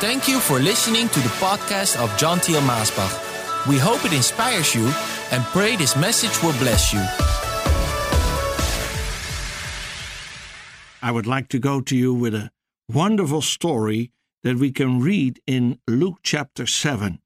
Thank you for listening to the podcast of John Thiel Maasbach. We hope it inspires you and pray this message will bless you. I would like to go to you with a wonderful story that we can read in Luke chapter 7.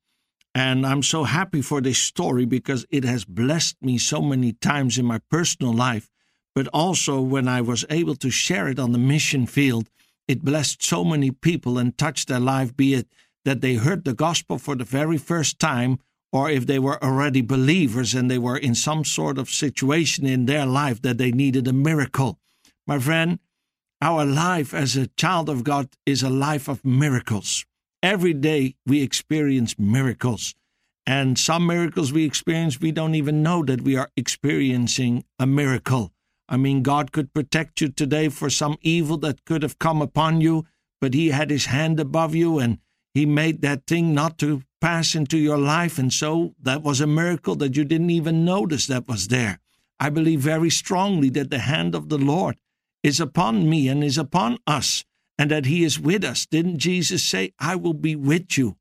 And I'm so happy for this story because it has blessed me so many times in my personal life, but also when I was able to share it on the mission field it blessed so many people and touched their life, be it that they heard the gospel for the very first time, or if they were already believers and they were in some sort of situation in their life that they needed a miracle. My friend, our life as a child of God is a life of miracles. Every day we experience miracles. And some miracles we experience, we don't even know that we are experiencing a miracle. I mean, God could protect you today for some evil that could have come upon you, but He had His hand above you and He made that thing not to pass into your life. And so that was a miracle that you didn't even notice that was there. I believe very strongly that the hand of the Lord is upon me and is upon us and that He is with us. Didn't Jesus say, I will be with you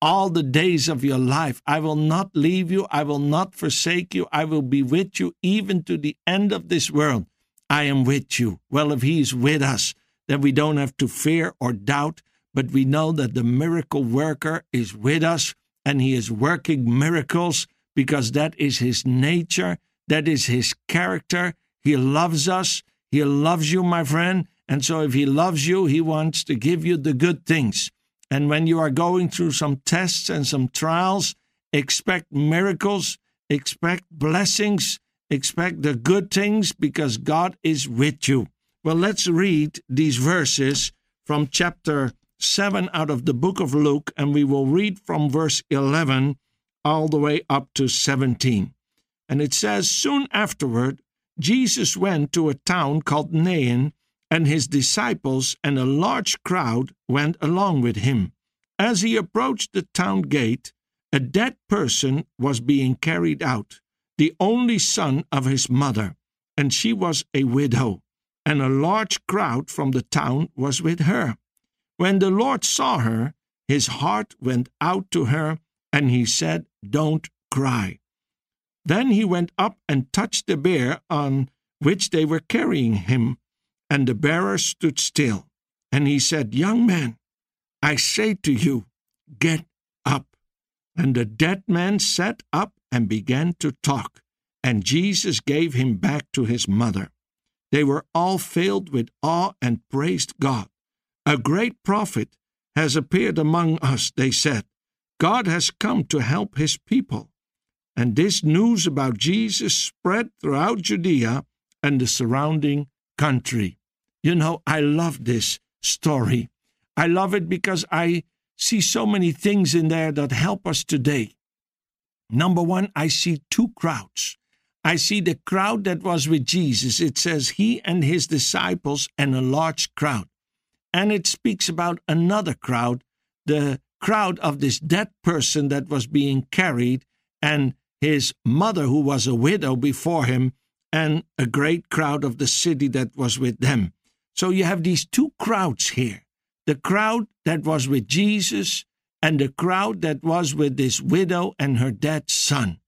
all the days of your life. I will not leave you. I will not forsake you. I will be with you even to the end of this world. I am with you. Well, if He is with us, then we don't have to fear or doubt, but we know that the miracle worker is with us and He is working miracles because that is His nature, that is His character. He loves us. He loves you, my friend. And so, if He loves you, He wants to give you the good things. And when you are going through some tests and some trials, expect miracles, expect blessings, expect the good things because God is with you. Well, let's read these verses from chapter 7 out of the book of Luke, and we will read from verse 11 all the way up to 17. And it says, Soon afterward, Jesus went to a town called Nain and his disciples and a large crowd went along with him. As he approached the town gate, a dead person was being carried out, the only son of his mother, and she was a widow, and a large crowd from the town was with her. When the Lord saw her, his heart went out to her, and he said, Don't cry. Then he went up and touched the bier on which they were carrying him and the bearer stood still. And he said, Young man, I say to you, get up. And the dead man sat up and began to talk, and Jesus gave him back to his mother. They were all filled with awe and praised God. A great prophet has appeared among us, they said. God has come to help his people. And this news about Jesus spread throughout Judea and the surrounding country. You know, I love this story. I love it because I see so many things in there that help us today. Number one, I see two crowds. I see the crowd that was with Jesus. It says he and his disciples and a large crowd. And it speaks about another crowd, the crowd of this dead person that was being carried, and his mother, who was a widow before him, and a great crowd of the city that was with them. So you have these two crowds here the crowd that was with Jesus and the crowd that was with this widow and her dead son.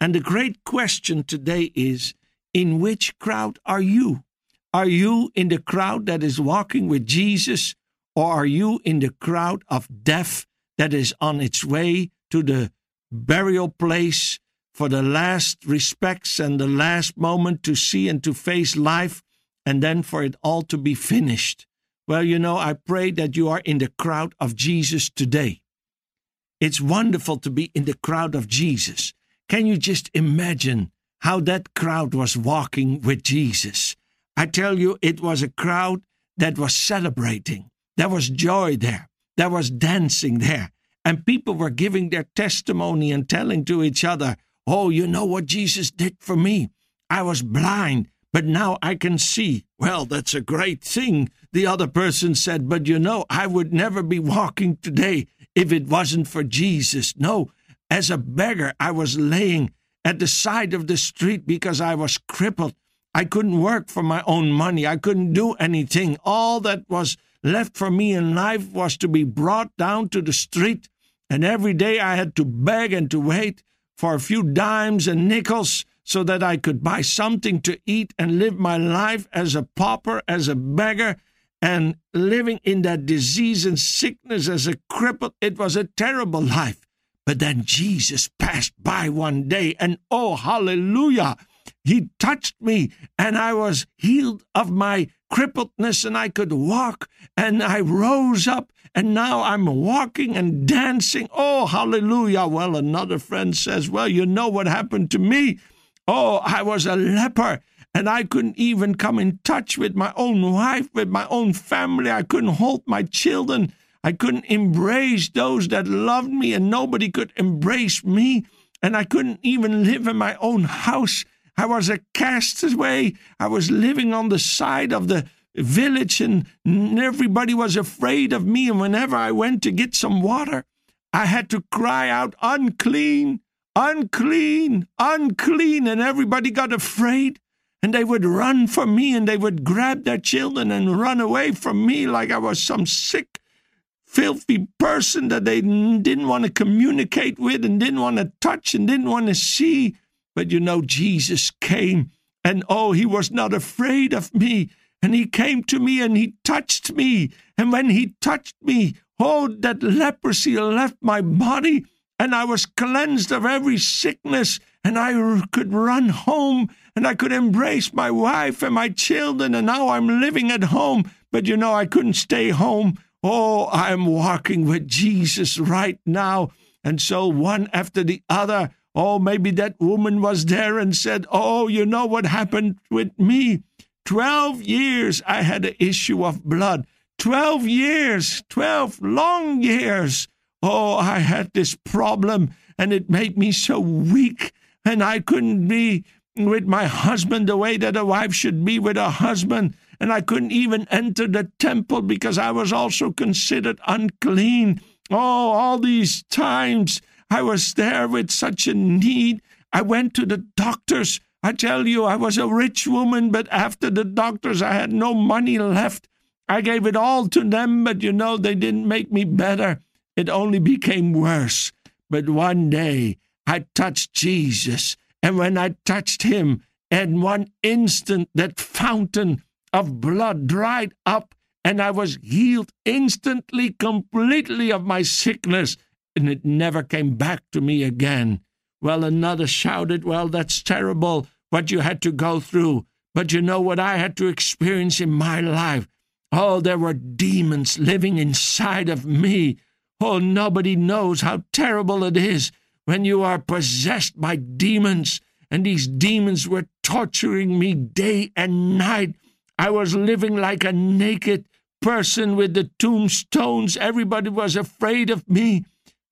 And the great question today is in which crowd are you? Are you in the crowd that is walking with Jesus, or are you in the crowd of death that is on its way to the burial place for the last respects and the last moment to see and to face life and then for it all to be finished. Well, you know, I pray that you are in the crowd of Jesus today. It's wonderful to be in the crowd of Jesus. Can you just imagine how that crowd was walking with Jesus? I tell you, it was a crowd that was celebrating. There was joy there. There was dancing there. And people were giving their testimony and telling to each other, Oh, you know what Jesus did for me? I was blind, but now I can see. Well, that's a great thing, the other person said, but you know, I would never be walking today if it wasn't for Jesus. No, as a beggar, I was laying at the side of the street because I was crippled. I couldn't work for my own money. I couldn't do anything. All that was left for me in life was to be brought down to the street, and every day I had to beg and to wait for a few dimes and nickels so that I could buy something to eat and live my life as a pauper, as a beggar, and living in that disease and sickness as a cripple. It was a terrible life. But then Jesus passed by one day, and oh, hallelujah! He touched me, and I was healed of my crippledness, and I could walk, and I rose up, and now I'm walking and dancing. Oh, hallelujah! Well, another friend says, Well, you know what happened to me? Oh, I was a leper and I couldn't even come in touch with my own wife, with my own family. I couldn't hold my children. I couldn't embrace those that loved me, and nobody could embrace me. And I couldn't even live in my own house. I was a castaway. I was living on the side of the village, and everybody was afraid of me. And whenever I went to get some water, I had to cry out, unclean, unclean, unclean. And everybody got afraid and they would run for me and they would grab their children and run away from me like I was some sick, filthy person that they didn't want to communicate with and didn't want to touch and didn't want to see. But you know, Jesus came and oh, he was not afraid of me. And he came to me and he touched me. And when he touched me, oh, that leprosy left my body and I was cleansed of every sickness and I could run home and I could embrace my wife and my children, and now I'm living at home. But you know, I couldn't stay home. Oh, I'm walking with Jesus right now. And so, one after the other, oh, maybe that woman was there and said, Oh, you know what happened with me? Twelve years I had an issue of blood. Twelve years, twelve long years. Oh, I had this problem, and it made me so weak, and I couldn't be with my husband the way that a wife should be with a husband. And I couldn't even enter the temple because I was also considered unclean. Oh, all these times I was there with such a need. I went to the doctors. I tell you, I was a rich woman, but after the doctors, I had no money left. I gave it all to them, but you know, they didn't make me better. It only became worse. But one day I touched Jesus and when I touched him, in one instant, that fountain of blood dried up, and I was healed instantly, completely of my sickness, and it never came back to me again. Well, another shouted, Well, that's terrible what you had to go through. But you know what I had to experience in my life? Oh, there were demons living inside of me. Oh, nobody knows how terrible it is when you are possessed by demons, and these demons were torturing me day and night. I was living like a naked person with the tombstones. Everybody was afraid of me.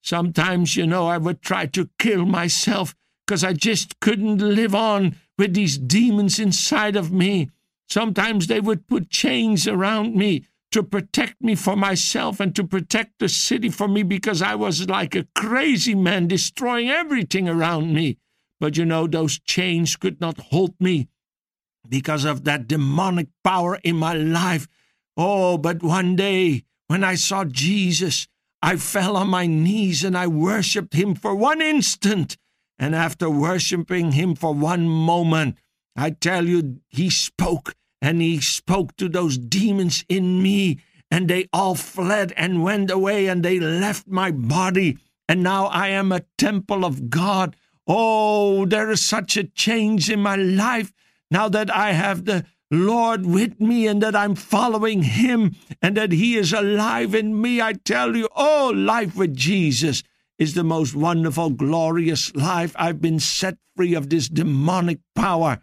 Sometimes, you know, I would try to kill myself because I just couldn't live on with these demons inside of me. Sometimes they would put chains around me to protect me for myself and to protect the city for me because I was like a crazy man destroying everything around me. But you know, those chains could not hold me because of that demonic power in my life. Oh, but one day when I saw Jesus, I fell on my knees and I worshiped him for one instant. And after worshiping him for one moment, I tell you, he spoke and he spoke to those demons in me, and they all fled and went away, and they left my body. And now I am a temple of God. Oh, there is such a change in my life now that I have the Lord with me and that I'm following Him and that He is alive in me. I tell you, oh, life with Jesus is the most wonderful, glorious life. I've been set free of this demonic power.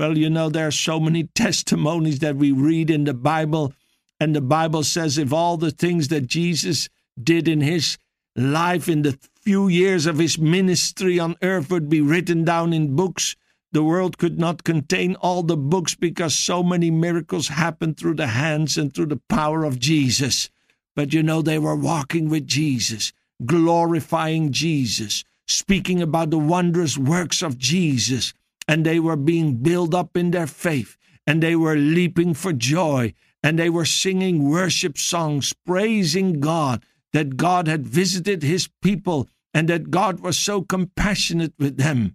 Well, you know, there are so many testimonies that we read in the Bible, and the Bible says if all the things that Jesus did in his life, in the few years of his ministry on earth, would be written down in books, the world could not contain all the books because so many miracles happened through the hands and through the power of Jesus. But you know, they were walking with Jesus, glorifying Jesus, speaking about the wondrous works of Jesus and they were being built up in their faith, and they were leaping for joy, and they were singing worship songs, praising God that God had visited his people and that God was so compassionate with them.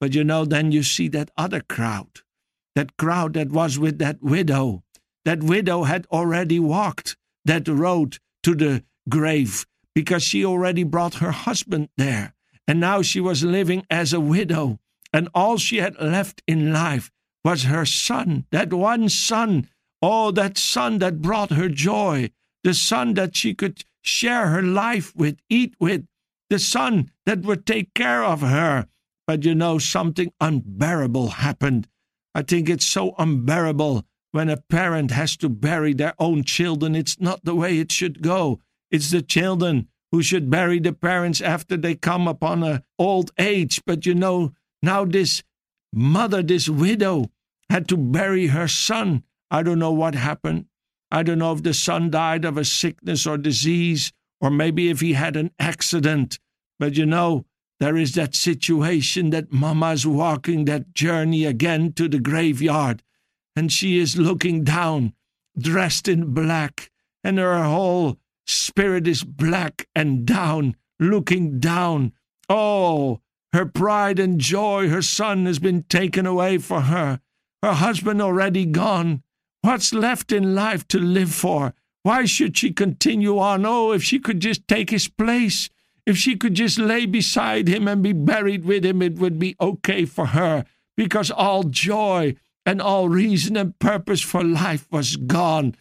But you know, then you see that other crowd, that crowd that was with that widow. That widow had already walked that road to the grave because she already brought her husband there. And now she was living as a widow. And all she had left in life was her son, that one son. Oh, that son that brought her joy, the son that she could share her life with, eat with, the son that would take care of her. But you know, something unbearable happened. I think it's so unbearable when a parent has to bury their own children. It's not the way it should go. It's the children who should bury the parents after they come upon a old age. But you know, now this mother, this widow, had to bury her son. I don't know what happened. I don't know if the son died of a sickness or disease, or maybe if he had an accident. But you know, there is that situation that Mama's walking that journey again to the graveyard, and she is looking down, dressed in black, and her whole spirit is black and down, looking down. Oh, her pride and joy, her son has been taken away for her, her husband already gone. What's left in life to live for? Why should she continue on? Oh, if she could just take his place, if she could just lay beside him and be buried with him, it would be okay for her, because all joy and all reason and purpose for life was gone.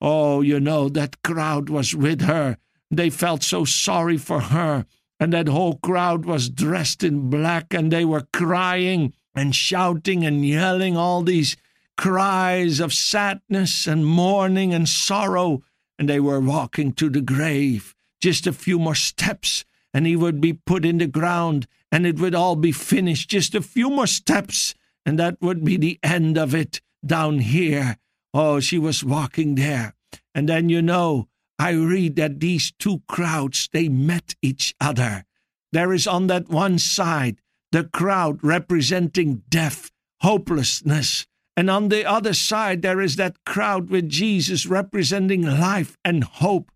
Oh, you know, that crowd was with her. They felt so sorry for her. And that whole crowd was dressed in black and they were crying and shouting and yelling all these cries of sadness and mourning and sorrow, and they were walking to the grave. Just a few more steps, and he would be put in the ground, and it would all be finished. Just a few more steps, and that would be the end of it down here. Oh, she was walking there. And then, you know, I read that these two crowds, they met each other. There is on that one side the crowd representing death, hopelessness, and on the other side, there is that crowd with Jesus representing life and hope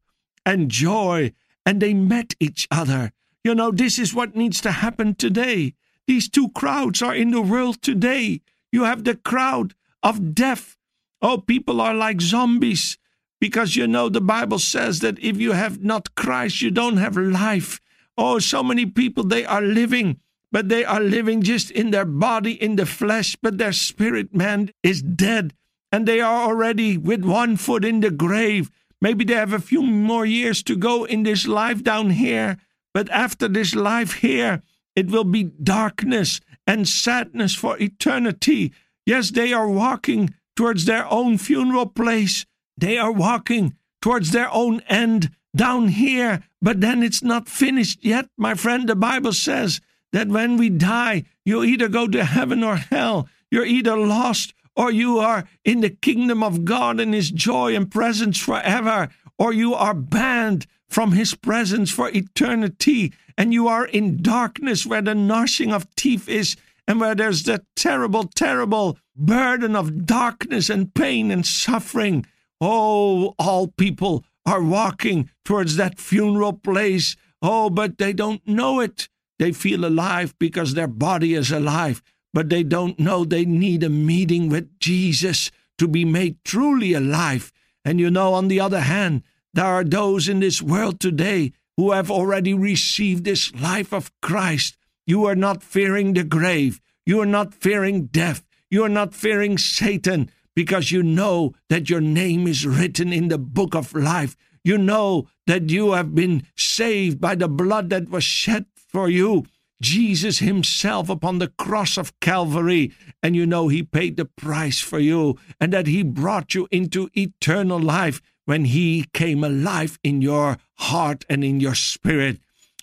and joy. And they met each other. You know, this is what needs to happen today. These two crowds are in the world today. You have the crowd of death. Oh, people are like zombies because you know the Bible says that if you have not Christ, you don't have life. Oh, so many people, they are living but they are living just in their body, in the flesh, but their spirit man is dead, and they are already with one foot in the grave. Maybe they have a few more years to go in this life down here, but after this life here, it will be darkness and sadness for eternity. Yes, they are walking towards their own funeral place. They are walking towards their own end down here, but then it's not finished yet, my friend. The Bible says that when we die, you either go to heaven or hell. You're either lost or you are in the kingdom of God and His joy and presence forever, or you are banned from His presence for eternity, and you are in darkness where the gnashing of teeth is, and where there's the terrible, terrible burden of darkness and pain and suffering. Oh, all people are walking towards that funeral place. Oh, but they don't know it. They feel alive because their body is alive, but they don't know they need a meeting with Jesus to be made truly alive. And you know, on the other hand, there are those in this world today who have already received this life of Christ. You are not fearing the grave. You are not fearing death. You are not fearing Satan because you know that your name is written in the book of life. You know that you have been saved by the blood that was shed for you. Jesus Himself upon the cross of Calvary. And you know He paid the price for you and that He brought you into eternal life when He came alive in your heart and in your spirit.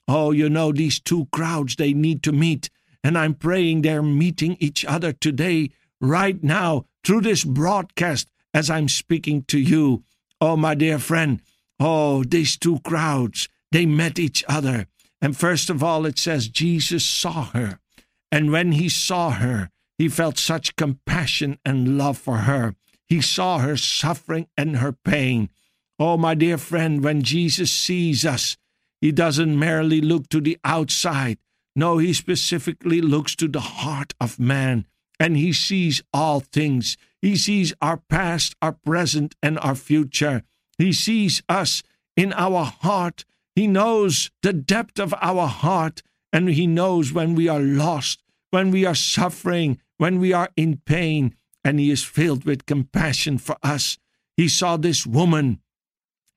Oh, you know, these two crowds, they need to meet. And I'm praying they're meeting each other today, right now, through this broadcast as I'm speaking to you. Oh, my dear friend. Oh, these two crowds, they met each other. And first of all, it says Jesus saw her. And when he saw her, he felt such compassion and love for her. He saw her suffering and her pain. Oh, my dear friend, when Jesus sees us, he doesn't merely look to the outside. No, he specifically looks to the heart of man, and he sees all things. He sees our past, our present, and our future. He sees us in our heart. He knows the depth of our heart, and he knows when we are lost, when we are suffering, when we are in pain, and he is filled with compassion for us. He saw this woman,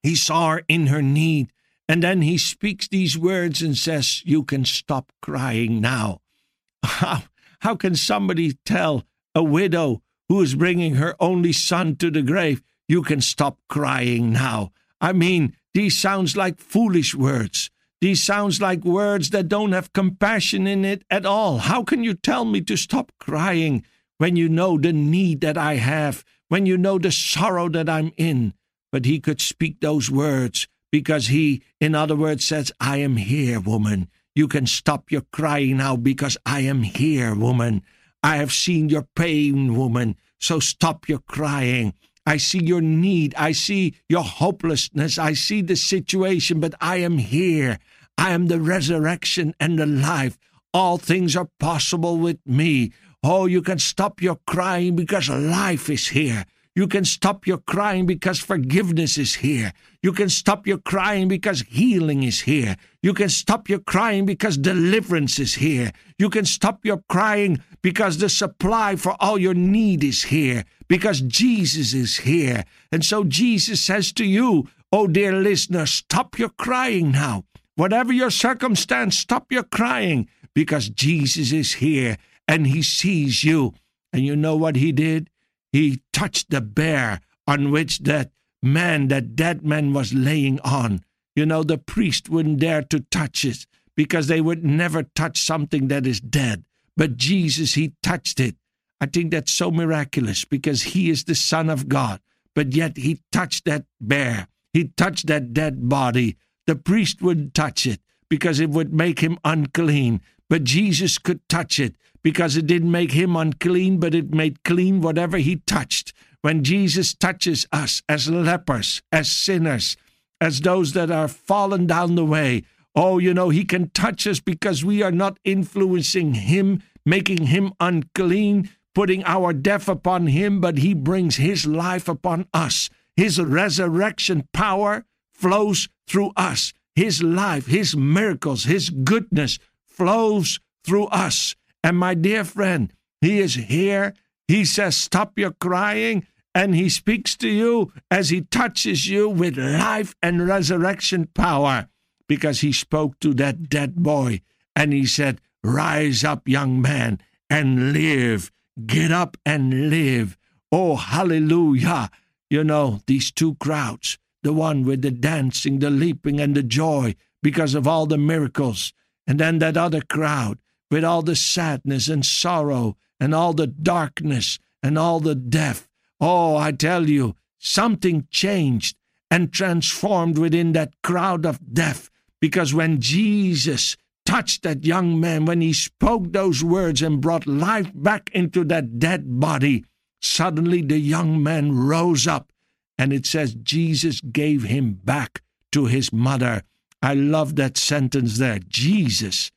he saw her in her need, and then he speaks these words and says, You can stop crying now. How, how can somebody tell a widow who is bringing her only son to the grave, You can stop crying now? I mean, these sounds like foolish words. These sounds like words that don't have compassion in it at all. How can you tell me to stop crying when you know the need that I have, when you know the sorrow that I'm in? But he could speak those words because he, in other words, says, I am here, woman. You can stop your crying now because I am here, woman. I have seen your pain, woman. So stop your crying. I see your need. I see your hopelessness. I see the situation, but I am here. I am the resurrection and the life. All things are possible with me. Oh, you can stop your crying because life is here. You can stop your crying because forgiveness is here. You can stop your crying because healing is here. You can stop your crying because deliverance is here. You can stop your crying because the supply for all your need is here, because Jesus is here. And so Jesus says to you, oh dear listener, stop your crying now. Whatever your circumstance, stop your crying because Jesus is here and he sees you. And you know what he did? He touched the bear on which that man, that dead man, was laying on. You know, the priest wouldn't dare to touch it because they would never touch something that is dead. But Jesus, he touched it. I think that's so miraculous because he is the Son of God. But yet he touched that bear, he touched that dead body. The priest wouldn't touch it because it would make him unclean. But Jesus could touch it because it didn't make him unclean, but it made clean whatever he touched. When Jesus touches us as lepers, as sinners, as those that are fallen down the way, oh, you know, he can touch us because we are not influencing him, making him unclean, putting our death upon him, but he brings his life upon us. His resurrection power flows through us. His life, his miracles, his goodness flows through us. And my dear friend, He is here. He says, Stop your crying. And He speaks to you as He touches you with life and resurrection power. Because He spoke to that dead boy and He said, Rise up, young man, and live. Get up and live. Oh, hallelujah. You know, these two crowds, the one with the dancing, the leaping, and the joy because of all the miracles, and then that other crowd with all the sadness and sorrow and all the darkness and all the death. Oh, I tell you, something changed and transformed within that crowd of death because when Jesus touched that young man, when he spoke those words and brought life back into that dead body, suddenly the young man rose up and it says Jesus gave him back to his mother. I love that sentence there. Jesus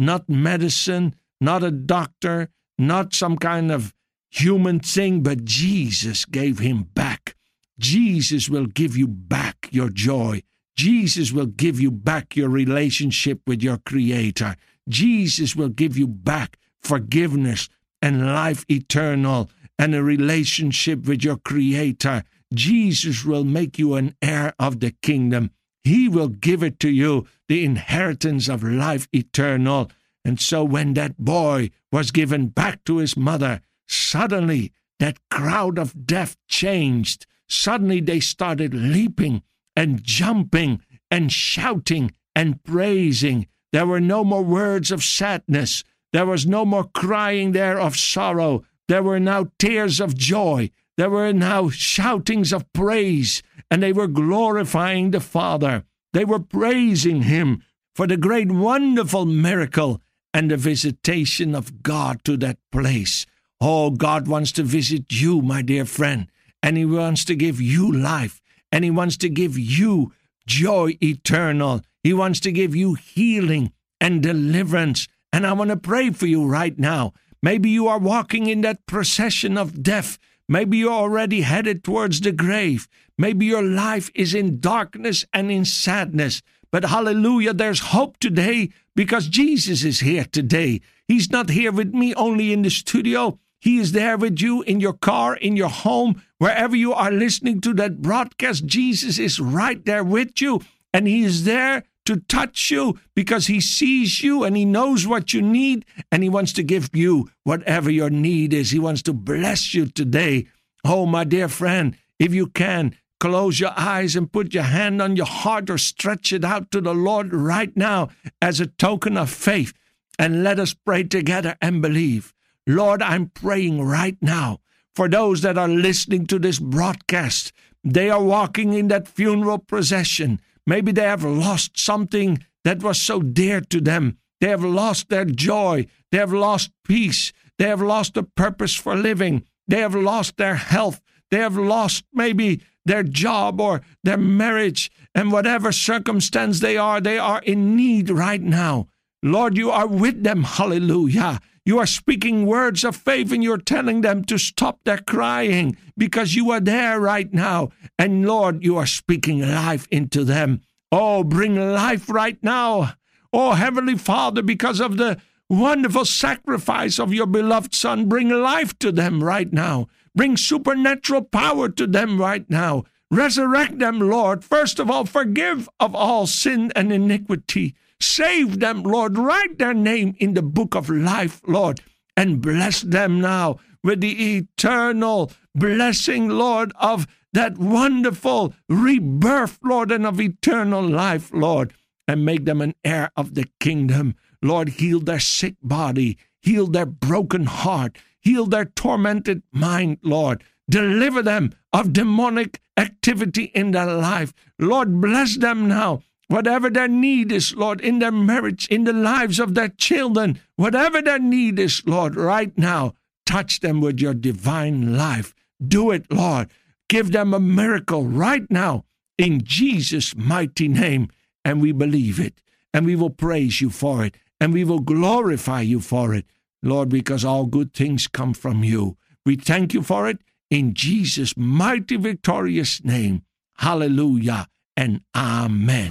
not medicine, not a doctor, not some kind of human thing, but Jesus gave him back. Jesus will give you back your joy. Jesus will give you back your relationship with your Creator. Jesus will give you back forgiveness and life eternal and a relationship with your Creator. Jesus will make you an heir of the kingdom. He will give it to you, the inheritance of life eternal. And so when that boy was given back to his mother, suddenly that crowd of death changed. Suddenly they started leaping and jumping and shouting and praising. There were no more words of sadness. There was no more crying there of sorrow. There were now tears of joy. There were now shoutings of praise, and they were glorifying the Father. They were praising Him for the great, wonderful miracle and the visitation of God to that place. Oh, God wants to visit you, my dear friend. and He wants to give you life, and He wants to give you joy eternal. He wants to give you healing and deliverance. And I want to pray for you right now. Maybe you are walking in that procession of death. Maybe you're already headed towards the grave. Maybe your life is in darkness and in sadness. But hallelujah, there's hope today because Jesus is here today. He's not here with me only in the studio. He is there with you in your car, in your home, wherever you are listening to that broadcast. Jesus is right there with you, and He is there to touch you because He sees you and He knows what you need, and He wants to give you whatever your need is. He wants to bless you today. Oh, my dear friend, if you can, close your eyes and put your hand on your heart or stretch it out to the Lord right now as a token of faith. And let us pray together and believe. Lord, I'm praying right now for those that are listening to this broadcast. They are walking in that funeral procession. Maybe they have lost something that was so dear to them. They have lost their joy. They have lost peace. They have lost a purpose for living. They have lost their health. They have lost maybe their job or their marriage. And whatever circumstance they are, they are in need right now. Lord, you are with them. Hallelujah. You are speaking words of faith and you're telling them to stop their crying because you are there right now. And Lord, you are speaking life into them. Oh, bring life right now. Oh, Heavenly Father, because of the wonderful sacrifice of your beloved Son, bring life to them right now. Bring supernatural power to them right now. Resurrect them, Lord. First of all, forgive of all sin and iniquity. Save them, Lord. Write their name in the book of life, Lord, and bless them now with the eternal blessing, Lord, of that wonderful rebirth, Lord, and of eternal life, Lord, and make them an heir of the kingdom. Lord, heal their sick body, heal their broken heart, heal their tormented mind, Lord. Deliver them of demonic activity in their life. Lord, bless them now Whatever their need is, Lord, in their marriage, in the lives of their children, whatever their need is, Lord, right now, touch them with your divine life. Do it, Lord. Give them a miracle right now in Jesus' mighty name. And we believe it. And we will praise you for it. And we will glorify you for it, Lord, because all good things come from you. We thank you for it in Jesus' mighty, victorious name. Hallelujah and Amen.